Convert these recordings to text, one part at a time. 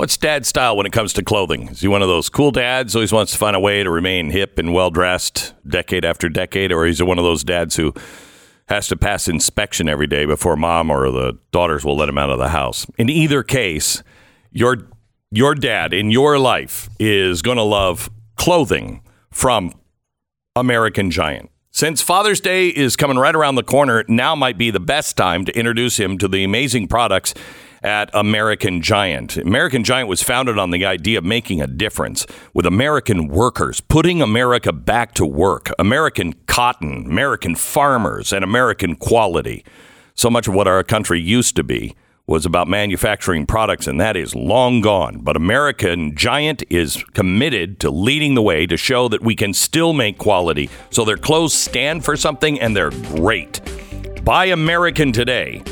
What's dad style when it comes to clothing? Is he one of those cool dads who always wants to find a way to remain hip and well dressed decade after decade, or is he one of those dads who has to pass inspection every day before mom or the daughters will let him out of the house? In either case, your your dad in your life is going to love clothing from American Giant. Since Father's Day is coming right around the corner, now might be the best time to introduce him to the amazing products at American Giant. American Giant was founded on the idea of making a difference with American workers, putting America back to work, American cotton, American farmers, and American quality. So much of what our country used to be was about manufacturing products, and that is long gone. But American Giant is committed to leading the way to show that we can still make quality. So their clothes stand for something and they're great. Buy American today.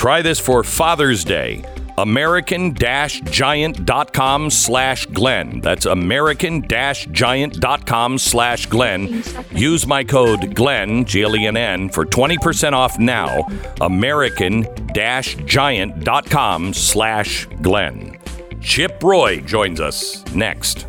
Try this for Father's Day. American-giant.com slash Glenn. That's American-giant.com slash Glenn. Use my code Glenn, G-L-E-N-N, for 20% off now. American-giant.com slash Glenn. Chip Roy joins us next.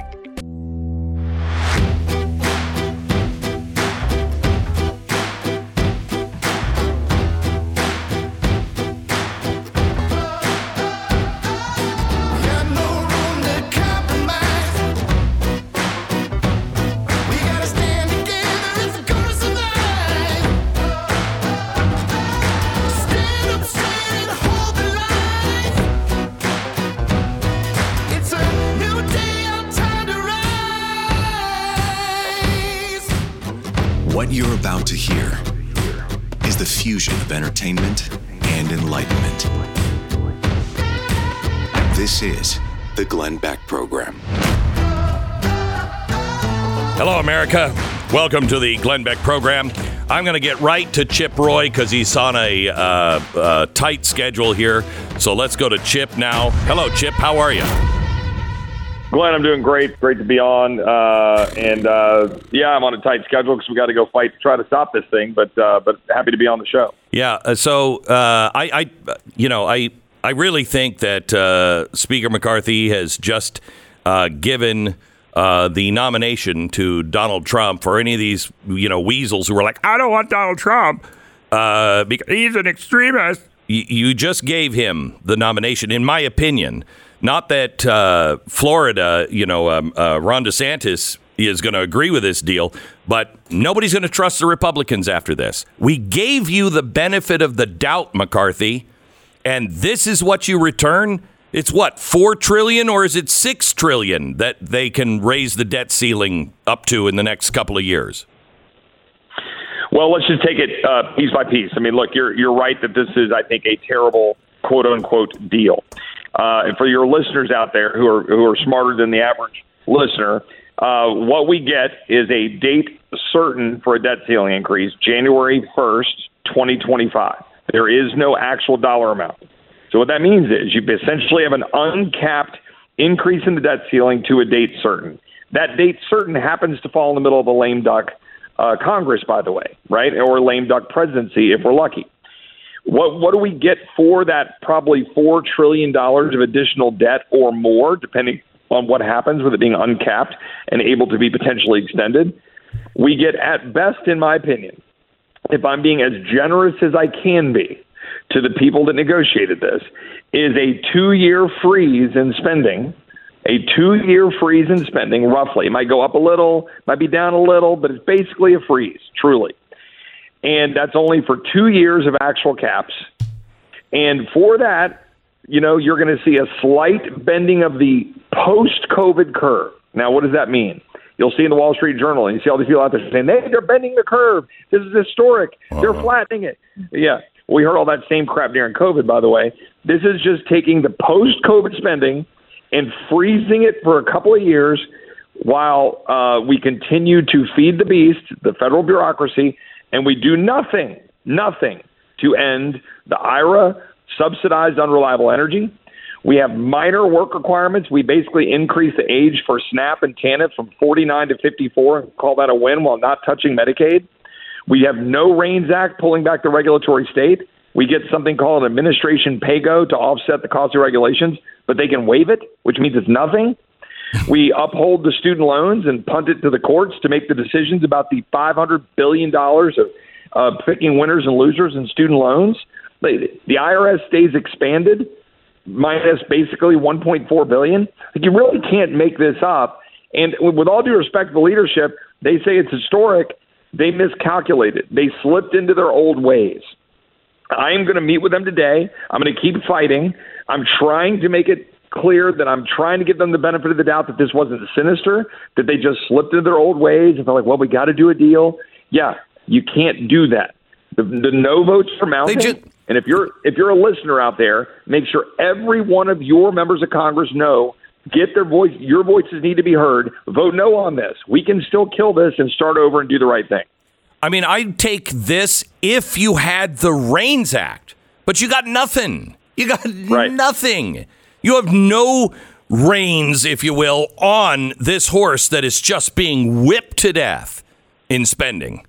Of entertainment and enlightenment. This is the Glenn Beck Program. Hello, America. Welcome to the Glenn Beck program. I'm going to get right to Chip Roy because he's on a uh, uh, tight schedule here. So let's go to Chip now. Hello, Chip. How are you? Glenn, I'm doing great. Great to be on. Uh, and uh, yeah, I'm on a tight schedule because we got to go fight to try to stop this thing. But uh, but happy to be on the show. Yeah. uh, So uh, I, I, you know, I, I really think that uh, Speaker McCarthy has just uh, given uh, the nomination to Donald Trump for any of these, you know, weasels who were like, I don't want Donald Trump uh, because he's an extremist. You, you just gave him the nomination, in my opinion. Not that Florida, you know, um, Ron DeSantis is going to agree with this deal, but nobody's going to trust the Republicans after this. We gave you the benefit of the doubt, McCarthy, and this is what you return. It's what four trillion, or is it six trillion that they can raise the debt ceiling up to in the next couple of years? Well, let's just take it uh, piece by piece. I mean, look, you're you're right that this is, I think, a terrible quote unquote deal. Uh, and for your listeners out there who are who are smarter than the average listener, uh, what we get is a date certain for a debt ceiling increase, January first, 2025. There is no actual dollar amount. So what that means is you essentially have an uncapped increase in the debt ceiling to a date certain. That date certain happens to fall in the middle of a lame duck uh, Congress, by the way, right, or lame duck presidency if we're lucky. What what do we get for that? Probably four trillion dollars of additional debt or more, depending on what happens with it being uncapped and able to be potentially extended. We get at best, in my opinion, if I'm being as generous as I can be to the people that negotiated this, is a two year freeze in spending. A two year freeze in spending, roughly. It might go up a little, might be down a little, but it's basically a freeze, truly. And that's only for two years of actual caps. And for that, you know, you're going to see a slight bending of the post COVID curve. Now, what does that mean? You'll see in the Wall Street Journal, and you see all these people out there saying, hey, they're bending the curve. This is historic. They're flattening it. Yeah. We heard all that same crap during COVID, by the way. This is just taking the post COVID spending and freezing it for a couple of years while uh, we continue to feed the beast, the federal bureaucracy, and we do nothing, nothing to end the IRA subsidized unreliable energy. We have minor work requirements. We basically increase the age for SNAP and TANF from 49 to 54 and call that a win while not touching Medicaid. We have no REINS Act pulling back the regulatory state. We get something called administration pay-go to offset the cost of regulations, but they can waive it, which means it's nothing. We uphold the student loans and punt it to the courts to make the decisions about the $500 billion of uh, picking winners and losers in student loans. The IRS stays expanded, minus basically 1.4 billion. Like you really can't make this up. And with all due respect to the leadership, they say it's historic. They miscalculated. They slipped into their old ways. I am going to meet with them today. I'm going to keep fighting. I'm trying to make it clear that I'm trying to give them the benefit of the doubt that this wasn't sinister, that they just slipped into their old ways and felt like, well, we got to do a deal. Yeah, you can't do that. The, the no votes for mounting. Just, and if you're if you're a listener out there, make sure every one of your members of Congress know get their voice. Your voices need to be heard. Vote no on this. We can still kill this and start over and do the right thing. I mean, I'd take this if you had the REINS Act, but you got nothing. You got right. nothing. You have no reins, if you will, on this horse that is just being whipped to death in spending.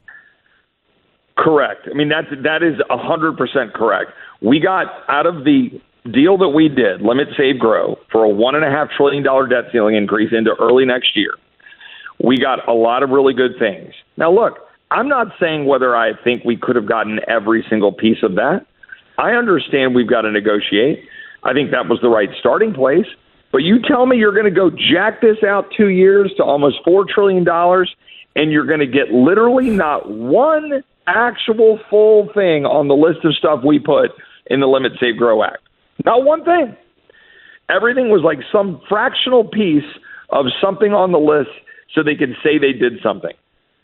Correct. I mean that's that is hundred percent correct. We got out of the deal that we did, limit, save, grow, for a one and a half trillion dollar debt ceiling increase into early next year. We got a lot of really good things. Now, look, I'm not saying whether I think we could have gotten every single piece of that. I understand we've got to negotiate. I think that was the right starting place. But you tell me you're going to go jack this out two years to almost $4 trillion, and you're going to get literally not one actual full thing on the list of stuff we put in the Limit Save Grow Act. Not one thing. Everything was like some fractional piece of something on the list so they could say they did something,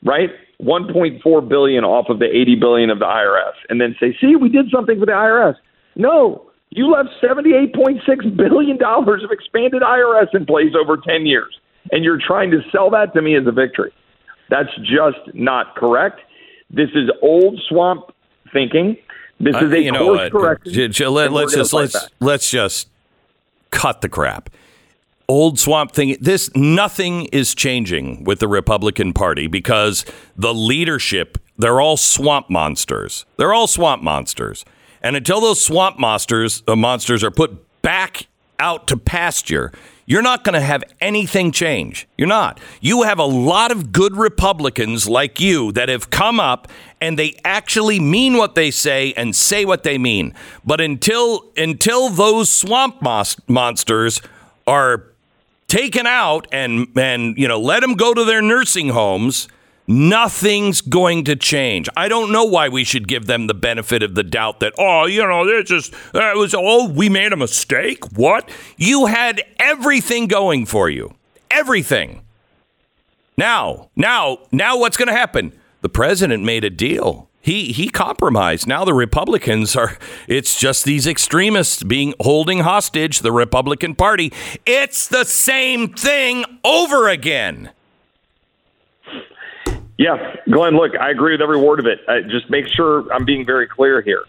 right? 1.4 billion off of the 80 billion of the IRS and then say, "See, we did something for the IRS." No, you left $78.6 billion of expanded IRS in place over 10 years, and you're trying to sell that to me as a victory. That's just not correct. This is old swamp thinking. This is a uh, course correction. J- let, us just let's back. let's just cut the crap. Old swamp thing. This nothing is changing with the Republican Party because the leadership they're all swamp monsters. They're all swamp monsters. And until those swamp monsters, the monsters are put back out to pasture, you're not going to have anything change. You're not. You have a lot of good Republicans like you that have come up and they actually mean what they say and say what they mean. But until until those swamp monsters are taken out and and you know let them go to their nursing homes Nothing's going to change. I don't know why we should give them the benefit of the doubt that, oh, you know, it's just, that was, oh, we made a mistake. What? You had everything going for you. Everything. Now, now, now what's going to happen? The president made a deal. He he compromised. Now the Republicans are it's just these extremists being holding hostage the Republican Party. It's the same thing over again. Yeah, Glenn, look, I agree with every word of it. Uh, just make sure I'm being very clear here.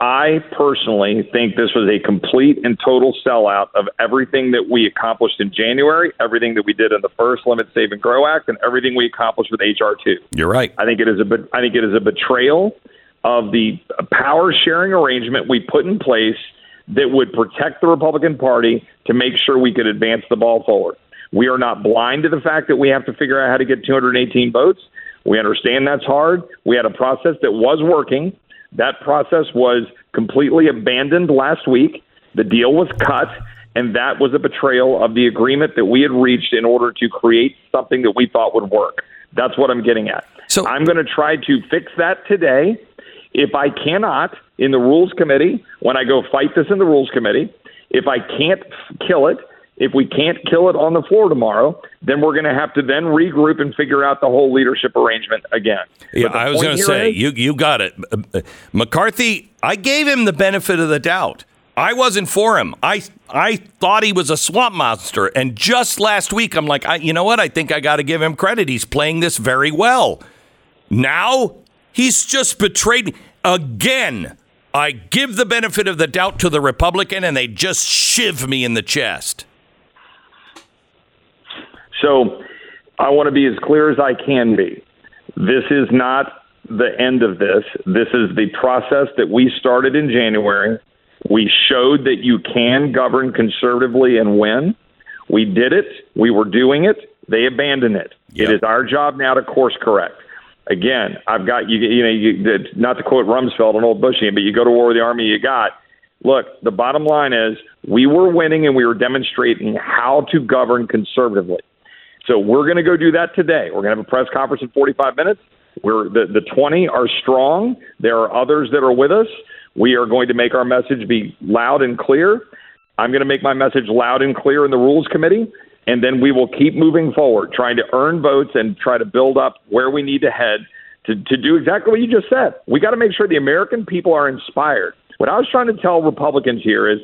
I personally think this was a complete and total sellout of everything that we accomplished in January, everything that we did in the first Limit Save and Grow Act, and everything we accomplished with HR two. You're right. I think it is a I think it is a betrayal of the power sharing arrangement we put in place that would protect the Republican Party to make sure we could advance the ball forward. We are not blind to the fact that we have to figure out how to get 218 votes. We understand that's hard. We had a process that was working. That process was completely abandoned last week. The deal was cut, and that was a betrayal of the agreement that we had reached in order to create something that we thought would work. That's what I'm getting at. So I'm going to try to fix that today. If I cannot, in the Rules Committee, when I go fight this in the Rules Committee, if I can't kill it, if we can't kill it on the floor tomorrow, then we're going to have to then regroup and figure out the whole leadership arrangement again. Yeah, I was going to say is, you you got it. Uh, McCarthy, I gave him the benefit of the doubt. I wasn't for him. I I thought he was a swamp monster, and just last week I'm like, I, you know what? I think I got to give him credit. He's playing this very well. Now he's just betrayed me again. I give the benefit of the doubt to the Republican, and they just shiv me in the chest. So I want to be as clear as I can be. This is not the end of this. This is the process that we started in January. We showed that you can govern conservatively and win. We did it. We were doing it. They abandoned it. Yep. It is our job now to course correct. Again, I've got you. You know, you, not to quote Rumsfeld, an old Bushian, but you go to war with the army you got. Look, the bottom line is we were winning and we were demonstrating how to govern conservatively. So we're going to go do that today. We're going to have a press conference in 45 minutes. We're the, the 20 are strong. There are others that are with us. We are going to make our message be loud and clear. I'm going to make my message loud and clear in the Rules Committee, and then we will keep moving forward, trying to earn votes and try to build up where we need to head to, to do exactly what you just said. We got to make sure the American people are inspired. What I was trying to tell Republicans here is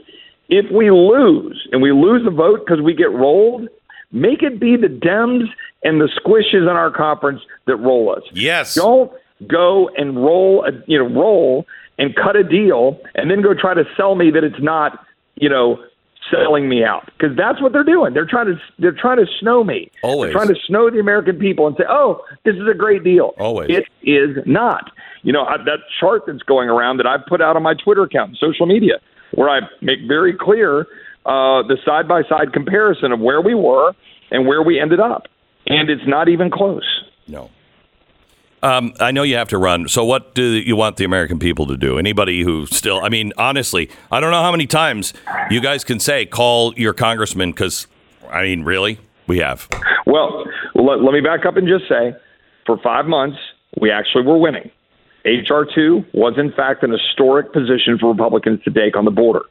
if we lose and we lose the vote because we get rolled, make it be the Dems and the squishes in our conference that roll us. Yes. Don't go and roll a you know roll and cut a deal and then go try to sell me that it's not you know selling me out because that's what they're doing. They're trying to they're trying to snow me. Always they're trying to snow the American people and say, "Oh, this is a great deal." Always it is not. You know I, that chart that's going around that I've put out on my Twitter account and social media, where I make very clear uh, the side by side comparison of where we were and where we ended up, and it's not even close. No. Um, I know you have to run. So, what do you want the American people to do? Anybody who still, I mean, honestly, I don't know how many times you guys can say, call your congressman, because, I mean, really? We have. Well, let, let me back up and just say for five months, we actually were winning. H.R. 2 was, in fact, an historic position for Republicans to take on the border.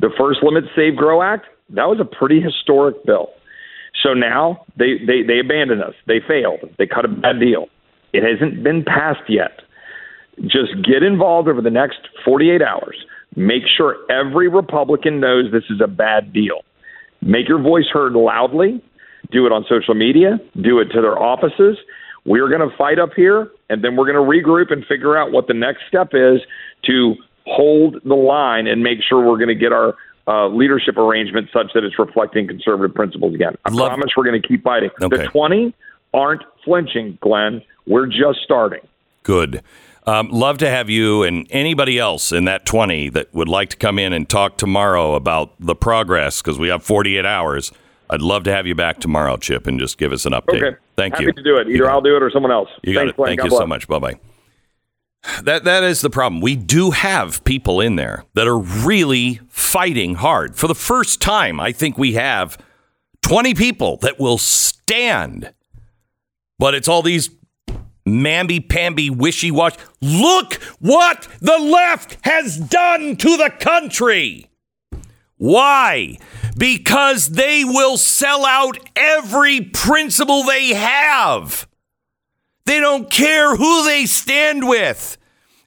The first Limit Save Grow Act, that was a pretty historic bill. So now they, they, they abandoned us. They failed. They cut a bad deal. It hasn't been passed yet. Just get involved over the next 48 hours. Make sure every Republican knows this is a bad deal. Make your voice heard loudly. Do it on social media. Do it to their offices. We're going to fight up here, and then we're going to regroup and figure out what the next step is to hold the line and make sure we're going to get our uh, leadership arrangement such that it's reflecting conservative principles again. I Love- promise we're going to keep fighting. Okay. The 20 aren't flinching, Glenn. We're just starting. Good. Um, love to have you and anybody else in that 20 that would like to come in and talk tomorrow about the progress because we have 48 hours. I'd love to have you back tomorrow, Chip, and just give us an update. Okay. Thank Happy you. to do it. Either I'll do it or someone else. You got Thanks, it. Glenn. Thank God you bless. so much. Bye bye. That that is the problem. We do have people in there that are really fighting hard. For the first time, I think we have 20 people that will stand. But it's all these mamby pamby wishy washy. Look what the left has done to the country. Why? Because they will sell out every principle they have. They don't care who they stand with.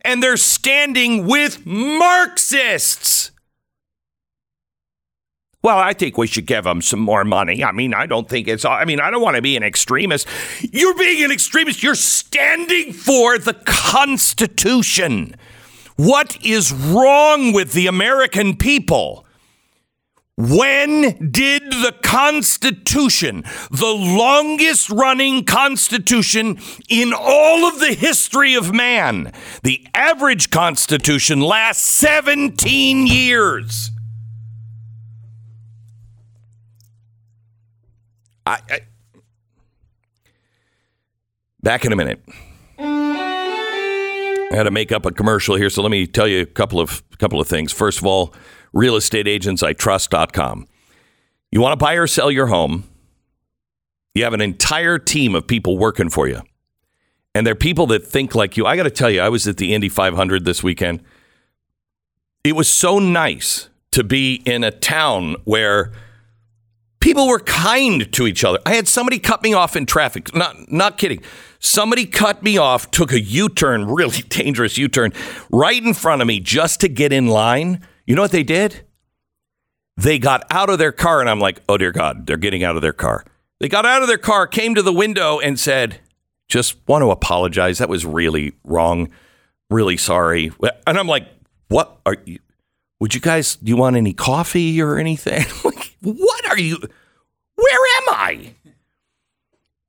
And they're standing with Marxists. Well, I think we should give them some more money. I mean, I don't think it's, I mean, I don't want to be an extremist. You're being an extremist. You're standing for the Constitution. What is wrong with the American people? When did the Constitution, the longest running Constitution in all of the history of man, the average Constitution lasts 17 years? I, I, back in a minute. I had to make up a commercial here, so let me tell you a couple of couple of things. First of all, realestateagentsitrust.com. You want to buy or sell your home? You have an entire team of people working for you. And they're people that think like you. I got to tell you, I was at the Indy 500 this weekend. It was so nice to be in a town where people were kind to each other. I had somebody cut me off in traffic. Not not kidding. Somebody cut me off, took a U-turn, really dangerous U-turn, right in front of me just to get in line. You know what they did? They got out of their car and I'm like, "Oh dear god, they're getting out of their car." They got out of their car, came to the window and said, "Just want to apologize. That was really wrong. Really sorry." And I'm like, "What are you would you guys do you want any coffee or anything like what are you where am i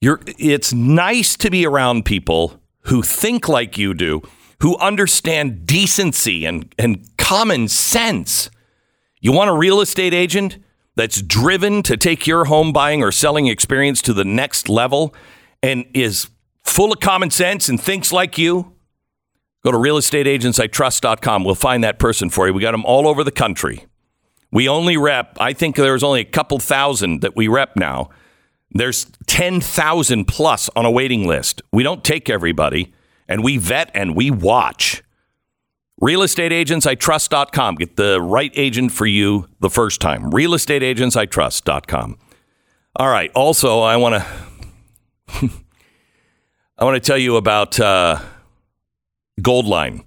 you're it's nice to be around people who think like you do, who understand decency and, and common sense. You want a real estate agent that's driven to take your home buying or selling experience to the next level and is full of common sense and thinks like you? Go to realestateagentsitrust.com. We'll find that person for you. We got them all over the country. We only rep, I think there's only a couple thousand that we rep now. There's 10,000 plus on a waiting list. We don't take everybody, and we vet and we watch. Realestateagentsitrust.com. Get the right agent for you the first time. Realestateagentsitrust.com. All right. Also, I want to I want to tell you about uh, Goldline.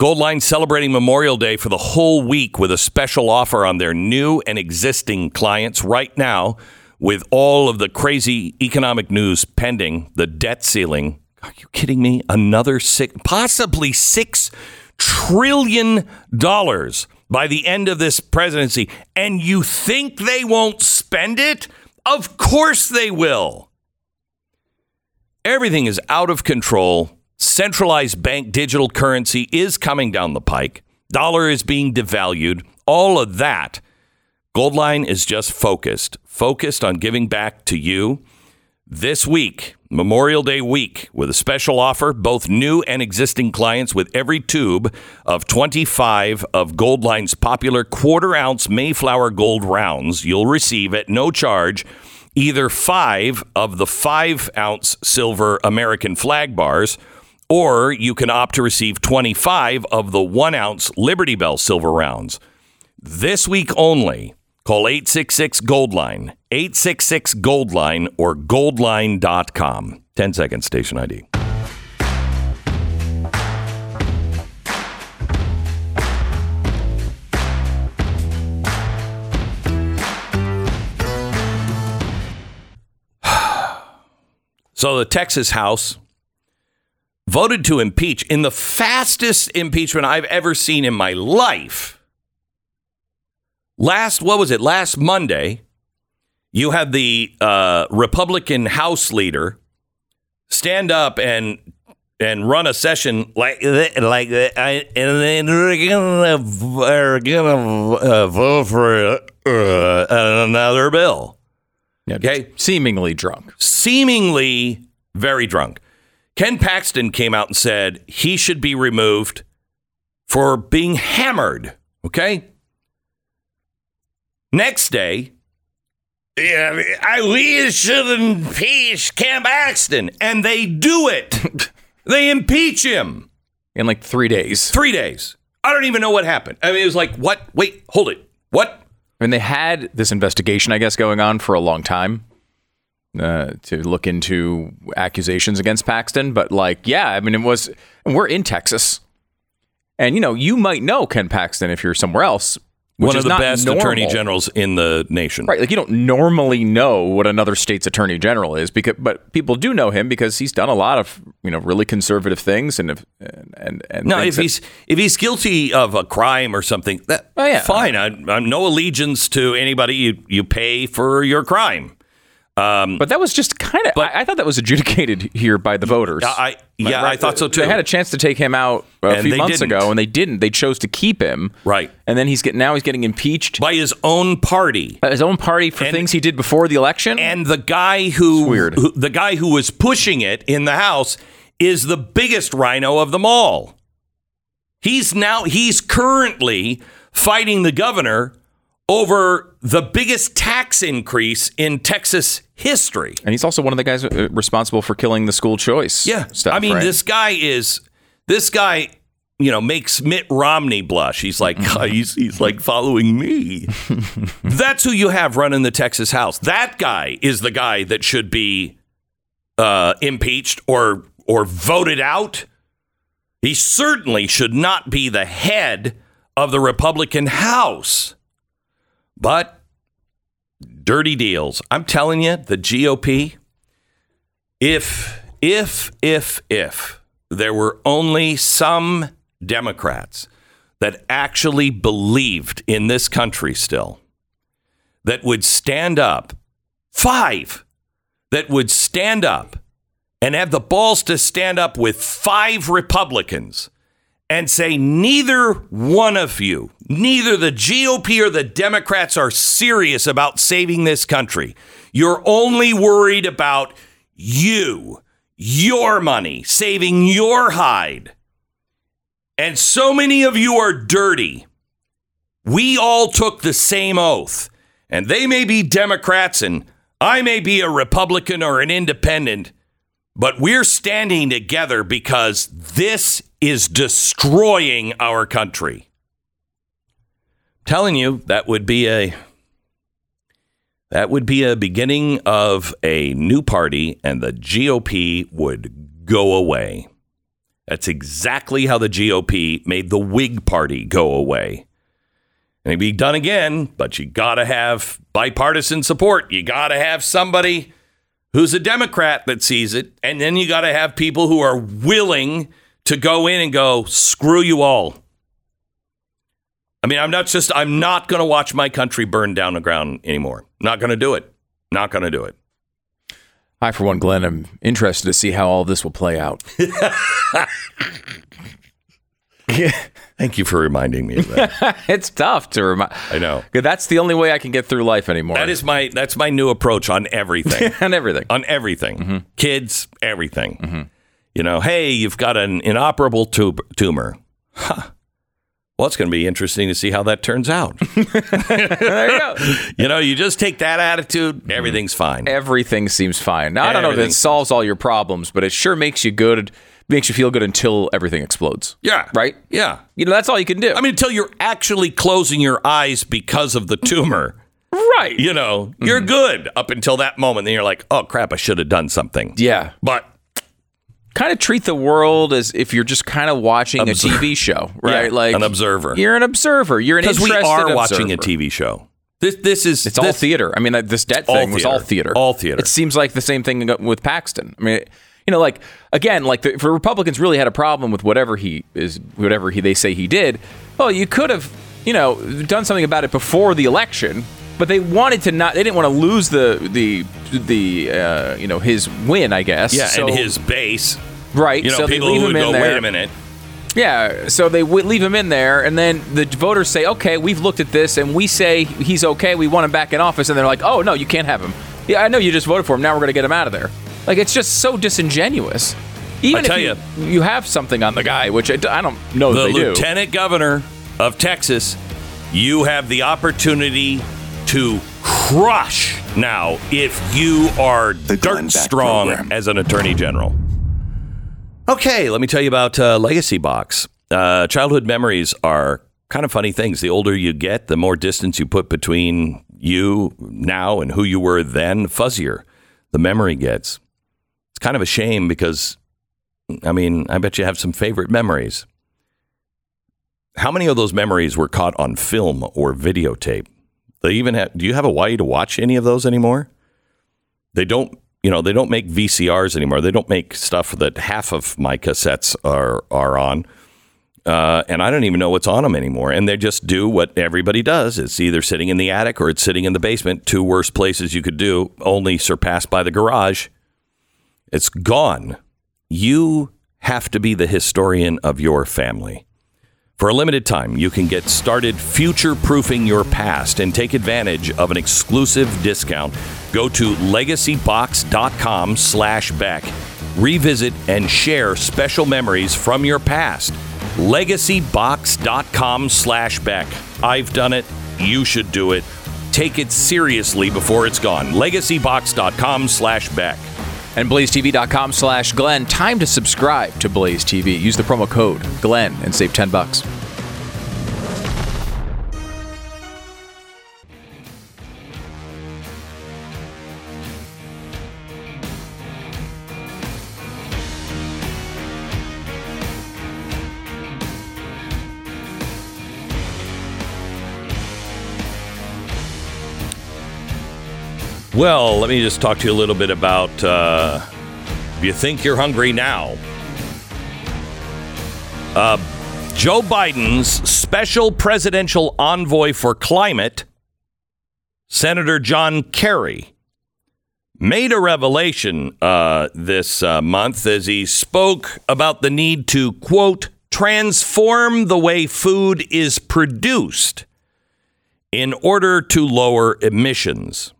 Goldline celebrating Memorial Day for the whole week with a special offer on their new and existing clients right now with all of the crazy economic news pending, the debt ceiling. Are you kidding me? Another six, possibly six trillion dollars by the end of this presidency. And you think they won't spend it? Of course they will. Everything is out of control centralized bank digital currency is coming down the pike. Dollar is being devalued. All of that. Goldline is just focused, focused on giving back to you this week, Memorial Day week, with a special offer, both new and existing clients with every tube of 25 of Goldline's popular quarter ounce Mayflower Gold rounds. You'll receive at no charge either five of the five ounce silver American flag bars or you can opt to receive 25 of the one ounce Liberty Bell silver rounds. This week only, call 866 Goldline, 866 Goldline, or goldline.com. 10 seconds, station ID. So the Texas House voted to impeach in the fastest impeachment I've ever seen in my life. Last, what was it? Last Monday, you had the uh, Republican House leader stand up and and run a session like that, like that, and then they're gonna, are gonna uh, vote for uh, another bill. Okay, seemingly drunk, seemingly very drunk. Ken Paxton came out and said he should be removed for being hammered. Okay. Next day, yeah, I, we should impeach Ken Paxton, and they do it. they impeach him in like three days. Three days. I don't even know what happened. I mean, it was like, what? Wait, hold it. What? I mean, they had this investigation, I guess, going on for a long time uh, to look into accusations against Paxton. But like, yeah, I mean, it was. We're in Texas, and you know, you might know Ken Paxton if you're somewhere else. One of the best normal. attorney generals in the nation. Right. Like you don't normally know what another state's attorney general is because but people do know him because he's done a lot of, you know, really conservative things and and and No, if that, he's if he's guilty of a crime or something, that oh, yeah. fine. I, I'm no allegiance to anybody you you pay for your crime. Um, but that was just kind of. I, I, thought that was adjudicated here by the voters. I, yeah, right? I thought so too. They had a chance to take him out a and few months didn't. ago, and they didn't. They chose to keep him. Right. And then he's getting now he's getting impeached by his own party. By his own party for and, things he did before the election. And the guy who, weird. Who, the guy who was pushing it in the House is the biggest rhino of them all. He's now he's currently fighting the governor over the biggest tax increase in Texas history. And he's also one of the guys uh, responsible for killing the school choice. Yeah. Stuff, I mean, right? this guy is, this guy, you know, makes Mitt Romney blush. He's like, mm-hmm. he's, he's like following me. That's who you have running the Texas House. That guy is the guy that should be uh, impeached or or voted out. He certainly should not be the head of the Republican House. But dirty deals. I'm telling you, the GOP, if, if, if, if there were only some Democrats that actually believed in this country still, that would stand up, five, that would stand up and have the balls to stand up with five Republicans and say neither one of you, neither the GOP or the Democrats are serious about saving this country. You're only worried about you, your money, saving your hide. And so many of you are dirty. We all took the same oath. And they may be Democrats and I may be a Republican or an independent, but we're standing together because this is destroying our country. telling you that would be a that would be a beginning of a new party and the GOP would go away. That's exactly how the GOP made the Whig party go away. And it'd be done again, but you got to have bipartisan support. You got to have somebody who's a Democrat that sees it. And then you got to have people who are willing to go in and go, screw you all. I mean, I'm not just, I'm not going to watch my country burn down the ground anymore. Not going to do it. Not going to do it. I, for one, Glenn, I'm interested to see how all this will play out. Thank you for reminding me of that. it's tough to remind. I know. That's the only way I can get through life anymore. That is my that's my new approach on everything. on everything. on everything. Mm-hmm. Kids, everything. Mm-hmm. You know, hey, you've got an inoperable tub- tumor. Huh. Well, it's going to be interesting to see how that turns out. there you go. you know, you just take that attitude, mm-hmm. everything's fine. Everything seems fine. Now, I don't know if it solves all your problems, but it sure makes you good, makes you feel good until everything explodes. Yeah. Right? Yeah. You know, that's all you can do. I mean, until you're actually closing your eyes because of the tumor. right. You know, you're mm-hmm. good up until that moment. Then you're like, oh, crap, I should have done something. Yeah. But Kind of treat the world as if you're just kind of watching Observe- a TV show, right? Yeah, like an observer. You're an observer. You're an because we are watching a. TV show. This, this is It's all theater. I mean, uh, this debt thing was all theater. theater. All theater. It seems like the same thing with Paxton. I mean, you know, like again, like the, if the Republicans really had a problem with whatever he is, whatever he they say he did. Well, you could have, you know, done something about it before the election. But they wanted to not. They didn't want to lose the the the uh, you know his win. I guess. Yeah, So- and his base. right. You know, so they people leave him would in go, there. wait a minute. Yeah, so they w- leave him in there, and then the voters say, "Okay, we've looked at this, and we say he's okay. We want him back in office." And they're like, "Oh no, you can't have him. Yeah, I know you just voted for him. Now we're going to get him out of there." Like it's just so disingenuous. Even I tell if you, you have something on the guy, which I don't know The that they lieutenant governor of Texas, you have the opportunity to crush now if you are The dirt strong program. as an attorney general. Okay, let me tell you about uh, Legacy Box. Uh, childhood memories are kind of funny things. The older you get, the more distance you put between you now and who you were then, fuzzier the memory gets. Kind of a shame because, I mean, I bet you have some favorite memories. How many of those memories were caught on film or videotape? They even have, do you have a way to watch any of those anymore? They don't, you know, they don't make VCRs anymore. They don't make stuff that half of my cassettes are are on. Uh, and I don't even know what's on them anymore. And they just do what everybody does. It's either sitting in the attic or it's sitting in the basement. Two worst places you could do, only surpassed by the garage. It's gone. You have to be the historian of your family. For a limited time, you can get started future proofing your past and take advantage of an exclusive discount. Go to legacybox.com slash Beck. Revisit and share special memories from your past. Legacybox.com slash Beck. I've done it. You should do it. Take it seriously before it's gone. Legacybox.com slash Beck. And blazetv.com slash Glenn. Time to subscribe to Blaze TV. Use the promo code Glenn and save 10 bucks. Well, let me just talk to you a little bit about uh, if you think you're hungry now. Uh, Joe Biden's special presidential envoy for climate, Senator John Kerry, made a revelation uh, this uh, month as he spoke about the need to, quote, transform the way food is produced in order to lower emissions.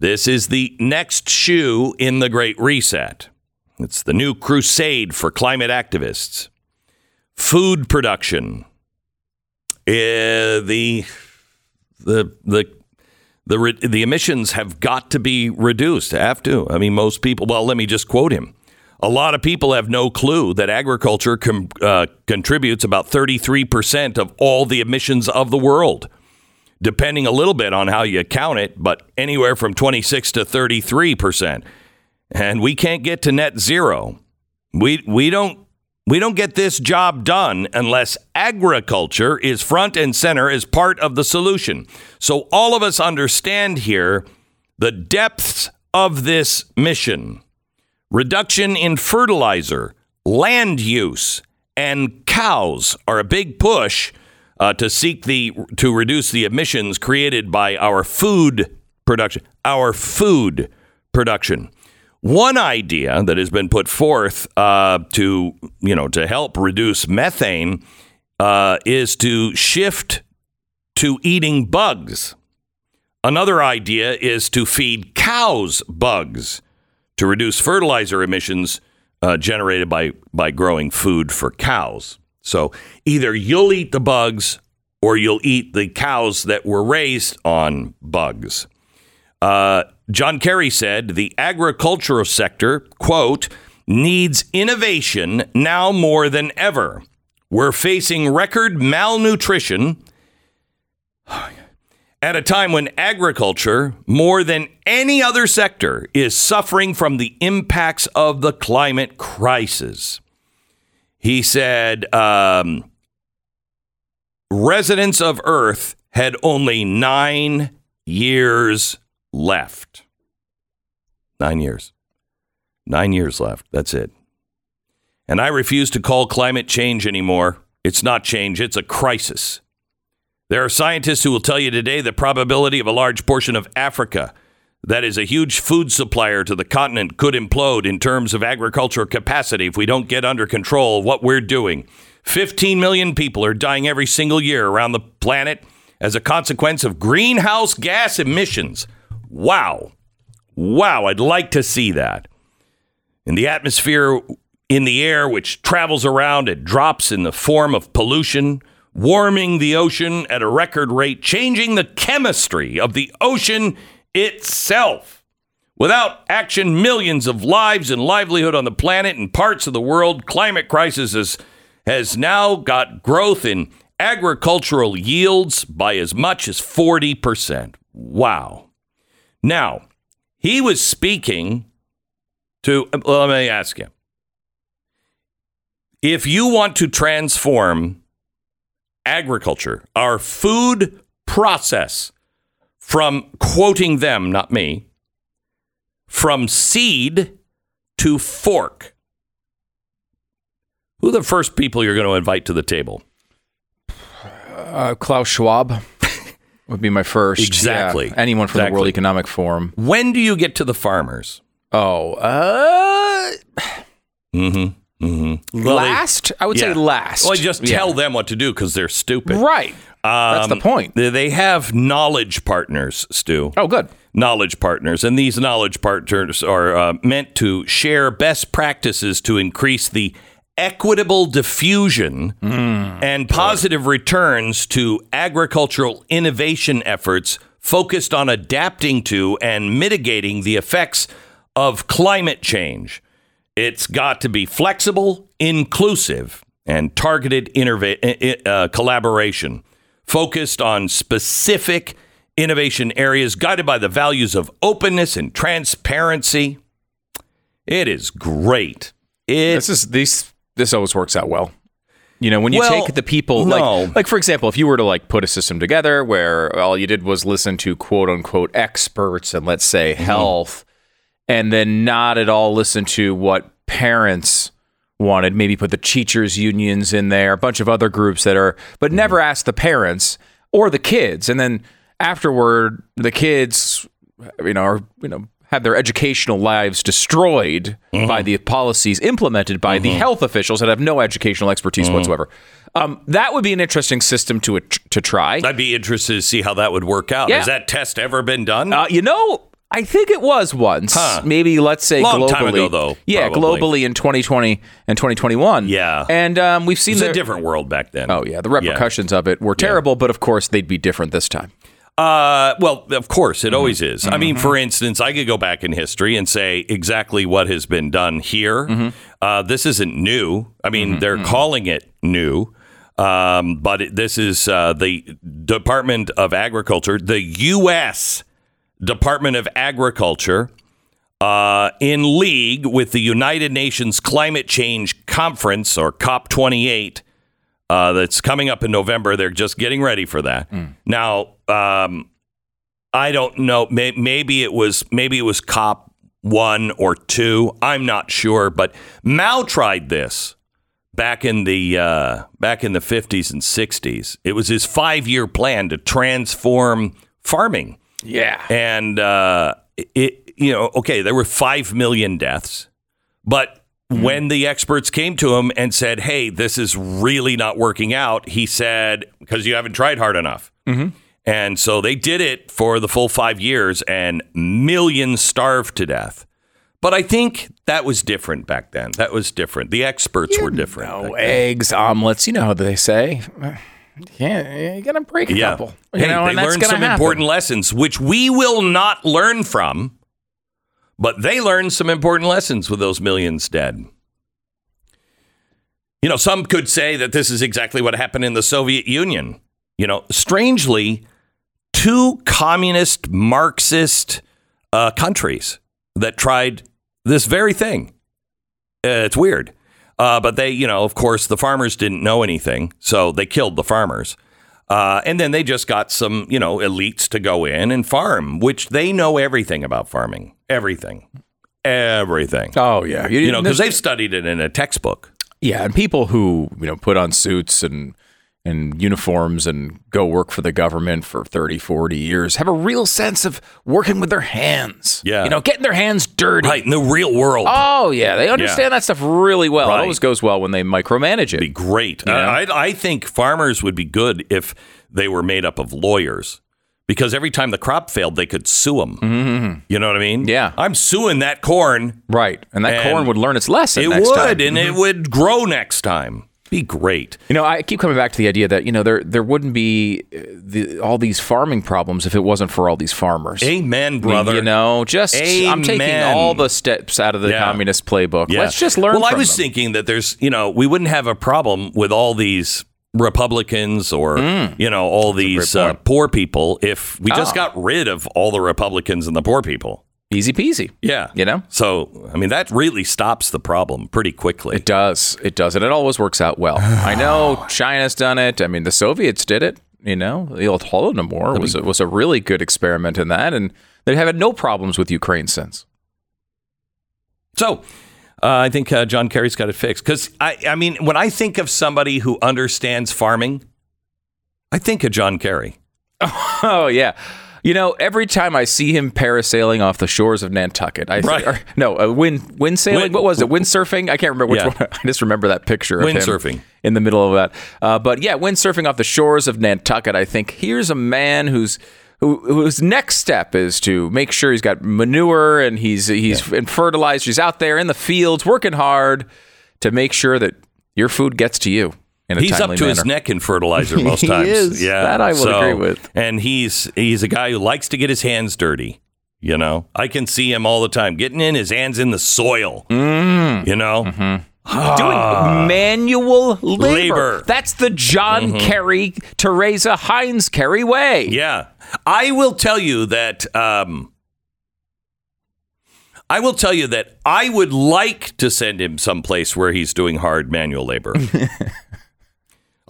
This is the next shoe in the Great Reset. It's the new crusade for climate activists. Food production. Uh, the the the the the emissions have got to be reduced. Have to. I mean, most people. Well, let me just quote him. A lot of people have no clue that agriculture com- uh, contributes about 33% of all the emissions of the world, depending a little bit on how you count it, but anywhere from 26 to 33%. And we can't get to net zero. We, we don't we don't get this job done unless agriculture is front and center as part of the solution. So all of us understand here the depths of this mission. Reduction in fertilizer, land use, and cows are a big push uh, to seek the to reduce the emissions created by our food production. Our food production. One idea that has been put forth uh, to you know to help reduce methane uh, is to shift to eating bugs. Another idea is to feed cows bugs to reduce fertilizer emissions uh, generated by by growing food for cows. So either you'll eat the bugs or you'll eat the cows that were raised on bugs. Uh, John Kerry said the agricultural sector, quote, needs innovation now more than ever. We're facing record malnutrition at a time when agriculture, more than any other sector, is suffering from the impacts of the climate crisis. He said, um, residents of Earth had only nine years left. Nine years. Nine years left. That's it. And I refuse to call climate change anymore. It's not change, it's a crisis. There are scientists who will tell you today the probability of a large portion of Africa, that is a huge food supplier to the continent, could implode in terms of agricultural capacity if we don't get under control what we're doing. 15 million people are dying every single year around the planet as a consequence of greenhouse gas emissions. Wow. Wow, I'd like to see that. In the atmosphere, in the air, which travels around, it drops in the form of pollution, warming the ocean at a record rate, changing the chemistry of the ocean itself. Without action, millions of lives and livelihood on the planet and parts of the world, climate crisis has, has now got growth in agricultural yields by as much as 40%. Wow. Now, he was speaking to, um, well, let me ask you. If you want to transform agriculture, our food process, from quoting them, not me, from seed to fork, who are the first people you're going to invite to the table? Uh, Klaus Schwab would be my first. Exactly. Yeah, anyone from Exactly. the World Economic Forum. When do you get to the farmers? Oh, uh, Mm-hmm. Mm-hmm. Last? I would say last. Well, just Yeah. tell them what to do because they're stupid. Right. That's the Um, point. They they have knowledge partners, Stu. Oh, good. Knowledge partners. And these knowledge partners are uh, meant to share best practices to increase the equitable diffusion and positive returns to agricultural innovation efforts focused on adapting to and mitigating the effects of climate change. It's got to be flexible, inclusive, and targeted interva- uh, collaboration focused on specific innovation areas guided by the values of openness and transparency. It is great. It This is these. This always works out well. You know, when you Well, take the people, no. like, like for example, if you were to like put a system together where all you did was listen to quote unquote experts and let's say Mm-hmm. health, and then not at all listen to what parents wanted, maybe put the teachers unions in there, a bunch of other groups that are, Mm-hmm. but never ask the parents or the kids, and then afterward the kids you know, are, you know, have their educational lives destroyed Mm-hmm. by the policies implemented by the health officials that have no educational expertise Mm-hmm. whatsoever. Um, that would be an interesting system to to try. I'd be interested to see how that would work out. Yeah. Has that test ever been done? Uh, you know, I think it was once. Huh. Maybe let's say Long globally. time ago, though, Yeah, probably. globally in 2020 and 2021. Yeah. and um, we've seen it was the, a different world back then. Oh yeah, the repercussions of it were terrible, but of course they'd be different this time. Uh, well, of course, it always Mm-hmm. is. I mean, for instance, I could go back in history and say exactly what has been done here. Mm-hmm. Uh, this isn't new. I mean, they're calling it new, um, but it, this is uh, the Department of Agriculture, the U.S. Department of Agriculture. Uh, in league with the United Nations Climate Change Conference, or COP28, uh, that's coming up in November. They're just getting ready for that. Now, um, I don't know. May, maybe it was maybe it was COP one or two. I'm not sure. But Mao tried this back in the uh, back in the 50s and 60s. It was his five year plan to transform farming. Yeah. And uh, it, you know, okay, there were five million deaths, but when the experts came to him and said, "Hey, this is really not working out," he said, "Because you haven't tried hard enough." And so they did it for the full five years, and millions starved to death. But I think that was different back then. That was different. The experts were different. Oh, eggs, omelets. You know how they say. Yeah, you gotta break a Yeah. couple. You Hey, know, they learned gonna some happen. important lessons, which we will not learn from, but they learned some important lessons with those millions dead. You know, some could say that this is exactly what happened in the Soviet Union. You know, strangely, two communist Marxist uh, countries that tried this very thing. Uh, it's weird. Uh, but they, you know, of course, the farmers didn't know anything, so they killed the farmers. Uh, and then they just got some, you know, elites to go in and farm, which they know everything about farming. Everything. Everything. Oh yeah, You know, because they've studied it in a textbook. yeah, and people who you know put on suits and and uniforms and go work for the government for 30, 40 years have a real sense of working with their hands. Yeah. you know, getting their hands dirty. Right, in the real world. Oh yeah, they understand that stuff really well. Right. It always goes well when they micromanage be it. great. You know? I, I think farmers would be good if they were made up of lawyers. Because every time the crop failed, they could sue them. You know what I mean? Mm-hmm. Yeah. I'm suing that corn. Right, and that And corn would learn its lesson. It would, time. and it would grow next time. Be great. You know, I keep coming back to the idea that you know there there wouldn't be uh, the, all these farming problems if it wasn't for all these farmers. Amen, brother. You know, just I'm taking all the steps out of the Yeah. communist playbook. Yeah. Let's just learn. Well, I was them. thinking that there's, you know, we wouldn't have a problem with all these Republicans or, you know, all these Hmm. uh, poor people if we just Oh. got rid of all the Republicans and the poor people. Easy peasy. Yeah. You know? So, I mean, that really stops the problem pretty quickly. It does. It does, and it always works out well. I know China's done it. I mean, the Soviets did it. You know, the old Holodomor was a, was a really good experiment in that, and they have had no problems with Ukraine since. So, uh, I think uh, John Kerry's got it fixed. Because, I, I mean, when I think of somebody who understands farming, I think of John Kerry. Oh yeah. You know, every time I see him parasailing off the shores of Nantucket, I Right. or, no, uh, wind wind sailing. Wind- what was it? Windsurfing? I can't remember which Yeah. one. I just remember that picture of him Windsurfing. in the middle of that. Uh, but yeah, windsurfing off the shores of Nantucket. I think here's a man who's who, whose next step is to make sure he's got manure and he's he's and fertilizer. He's out there in the fields working hard to make sure that your food gets to you. He's up to his neck in fertilizer most He times. is. Yeah, That I will agree with. And he's he's a guy who likes to get his hands dirty. You know, I can see him all the time getting in his hands in the soil. Mm. You know, doing manual labor. Labor. That's the John Kerry, Teresa Heinz Kerry way. yeah. I will tell you that. Um, I will tell you that I would like to send him someplace where he's doing hard manual labor.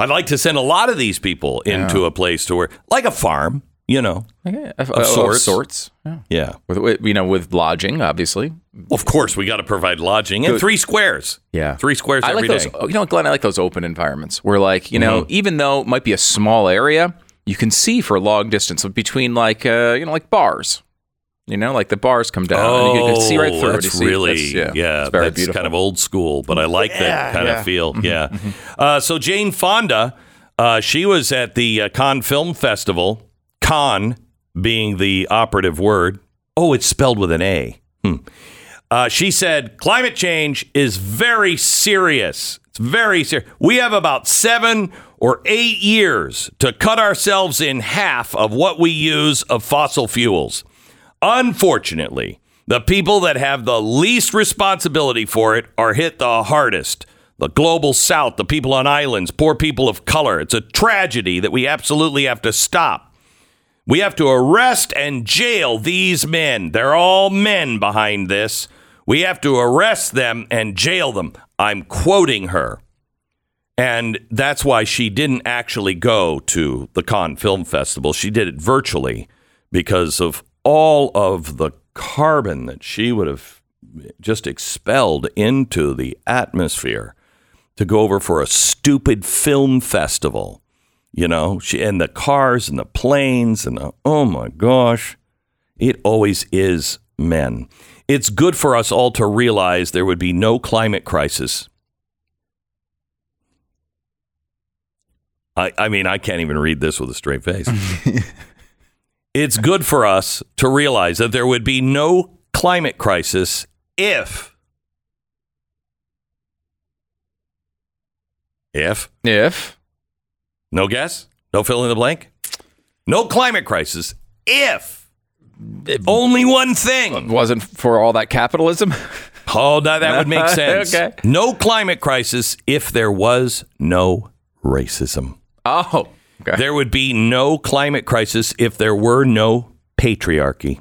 I'd like to send a lot of these people into a place to where, like a farm, you know. Yeah, Of of sorts. sorts. Yeah. Yeah. With, you know, with lodging, obviously. Of course, we got to provide lodging and three squares. Yeah. Three squares I every like day. those. You know, Glenn, I like those open environments where, like, you know, Mm-hmm. even though it might be a small area, you can see for a long distance between, like, uh, you know, like bars. You know, like the bars come down and you can see right through it. Oh, That's see- really, that's- yeah, yeah it's very that's beautiful. kind of old school, but I like that kind yeah. of feel. Yeah. Uh, so Jane Fonda, uh, she was at the uh, Cannes Film Festival, Cannes being the operative word. Oh, it's spelled with an A. Hmm. Uh, she said, climate change is very serious. It's very serious. We have about seven or eight years to cut ourselves in half of what we use of fossil fuels. Unfortunately, the people that have the least responsibility for it are hit the hardest. The global south, the people on islands, poor people of color. It's a tragedy that we absolutely have to stop. We have to arrest and jail these men. They're all men behind this. We have to arrest them and jail them. I'm quoting her. And that's why she didn't actually go to the Cannes Film Festival. She did it virtually because of all of the carbon that she would have just expelled into the atmosphere to go over for a stupid film festival. You know, she and the cars and the planes and the, oh my gosh, it always is men. It's good for us all to realize there would be no climate crisis. I, I mean, I can't even read this with a straight face. it's good for us to realize that there would be no climate crisis if if If? no guess no fill in the blank no climate crisis if only one thing. wasn't for all that capitalism, oh now that would make sense. Okay. no climate crisis if there was no racism. Oh, okay. there would be no climate crisis if there were no patriarchy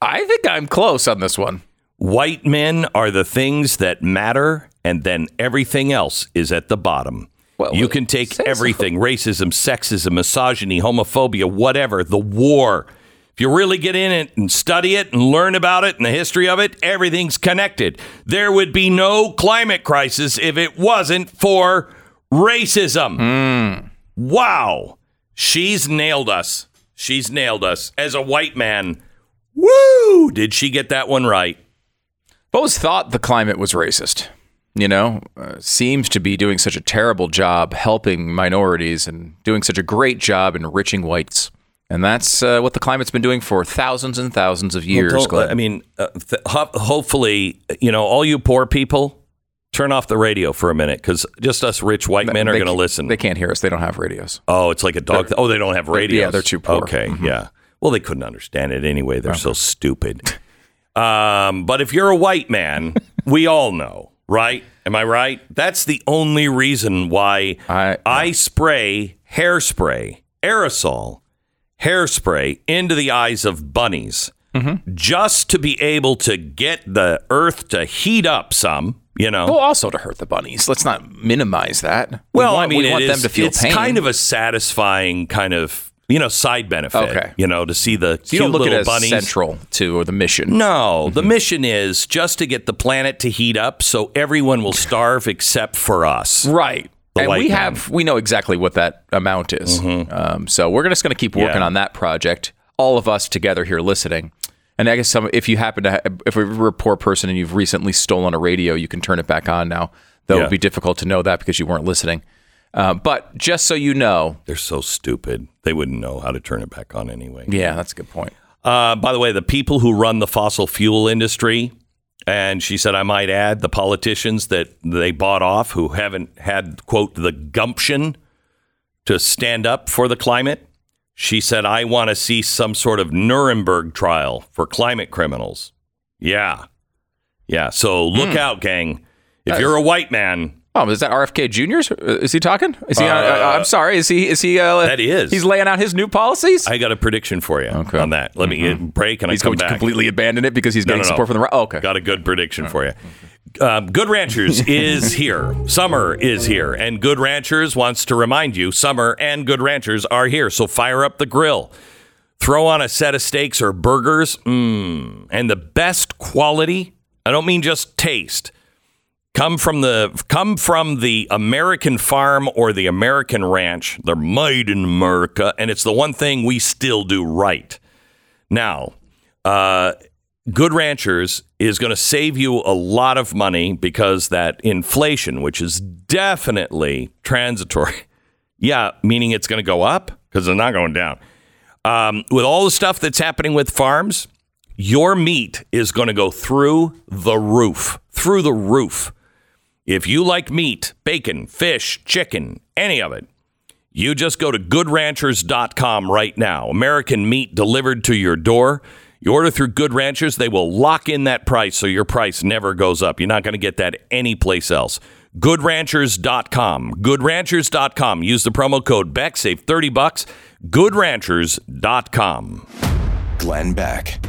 I think I'm close on this one. White men are the things that matter, and then everything else is at the bottom. Well, you can take say so. everything racism, sexism, misogyny, homophobia, whatever, the war. If you really get in it and study it and learn about it and the history of it, everything's connected. There would be no climate crisis if it wasn't for racism. Hmm. Wow. She's nailed us. She's nailed us. As a white man, woo! Did she get that one right? I've thought the climate was racist. You know, uh, seems to be doing such a terrible job helping minorities and doing such a great job enriching whites. And that's uh, what the climate's been doing for thousands and thousands of years. Don't- Glenn. I mean, uh, th- ho- hopefully, you know, all you poor people, turn off the radio for a minute because just us rich white men are going to listen. They can't hear us. They don't have radios. oh, it's like a dog. oh, they don't have radios. yeah, they're too poor. Okay, yeah. Well, they couldn't understand it anyway. They're so stupid. Um, but if you're a white man, we all know, right? Am I right? That's the only reason why I- I spray hairspray, aerosol, hairspray into the eyes of bunnies Mm-hmm. just to be able to get the earth to heat up some, you know. Well, also to hurt the bunnies. Let's not minimize that. We Well, want, I mean, we want it them is- to feel it's pain. kind of a satisfying kind of, you know, side benefit. Okay. You know, to see the you cute don't look at little it as bunnies. central to or the mission. No, the mission is just to get the planet to heat up so everyone will starve except for us. Right. The and we man. have we know exactly what that amount is. Um, so we're just going to keep working Yeah. on that project. All of us together here listening. And I guess some, if you happen to, ha- if you're a poor person and you've recently stolen a radio, you can turn it back on now. That Yeah. would be difficult to know that because you weren't listening. Uh, but just so you know, They're so stupid. They wouldn't know how to turn it back on anyway. yeah, that's a good point. Uh, by the way, the people who run the fossil fuel industry, and she said, I might add, the politicians that they bought off who haven't had, quote, the gumption to stand up for the climate. She said, I want to see some sort of Nuremberg trial for climate criminals. Yeah. Yeah. So look out, gang. If you're a white man, Oh, is that RFK Jr.'s? Is he talking? Is he? on, uh, I'm sorry. Is he? Is he? Uh, that is. He's laying out his new policies. I got a prediction for you on that. Let me get a break and he's I come going to back. completely abandon it because he's getting no, no. support from the right. Oh, okay. Got a good prediction for you. Um, good Ranchers is here. Summer is here. And Good Ranchers wants to remind you summer and Good Ranchers are here. So fire up the grill. Throw on a set of steaks or burgers. Mmm. And the best quality, I don't mean just taste, come from the come from the American farm or the American ranch. They're made in America, and it's the one thing we still do right. Now, Uh, Good Ranchers is going to save you a lot of money because that inflation, which is definitely transitory, yeah, meaning it's going to go up because it's not going down. Um, with all the stuff that's happening with farms, your meat is going to go through the roof, through the roof. If you like meat, bacon, fish, chicken, any of it, you just go to goodranchers.com right now. American meat delivered to your door. You order through Good Ranchers, they will lock in that price so your price never goes up. You're not going to get that anyplace else. GoodRanchers.com. GoodRanchers.com. Use the promo code BECK, save 30 bucks. GoodRanchers.com. Glenn Beck.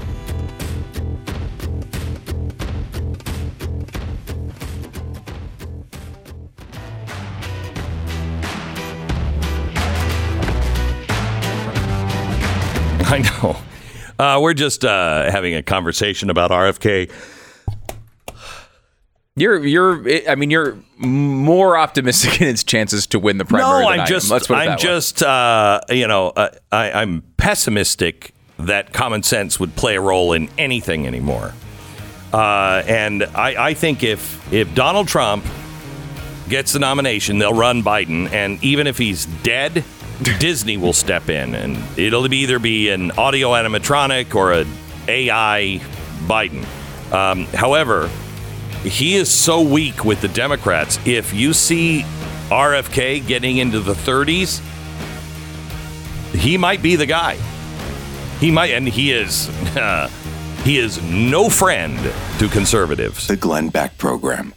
I know. Uh, we're just uh, having a conversation about RFK. You're you're I mean you're more optimistic in its chances to win the primary. No, I'm I just am. Let's put it I'm that way. just uh, you know uh, I, I'm pessimistic that common sense would play a role in anything anymore. Uh, and I, I think if if Donald Trump gets the nomination, they'll run Biden, and even if he's dead, Disney will step in, and it'll either be an audio animatronic or a AI Biden. Um, however, he is so weak with the Democrats. If you see RFK getting into the 30s, he might be the guy. He might, and he is. he is no friend to conservatives. The Glenn Beck Program.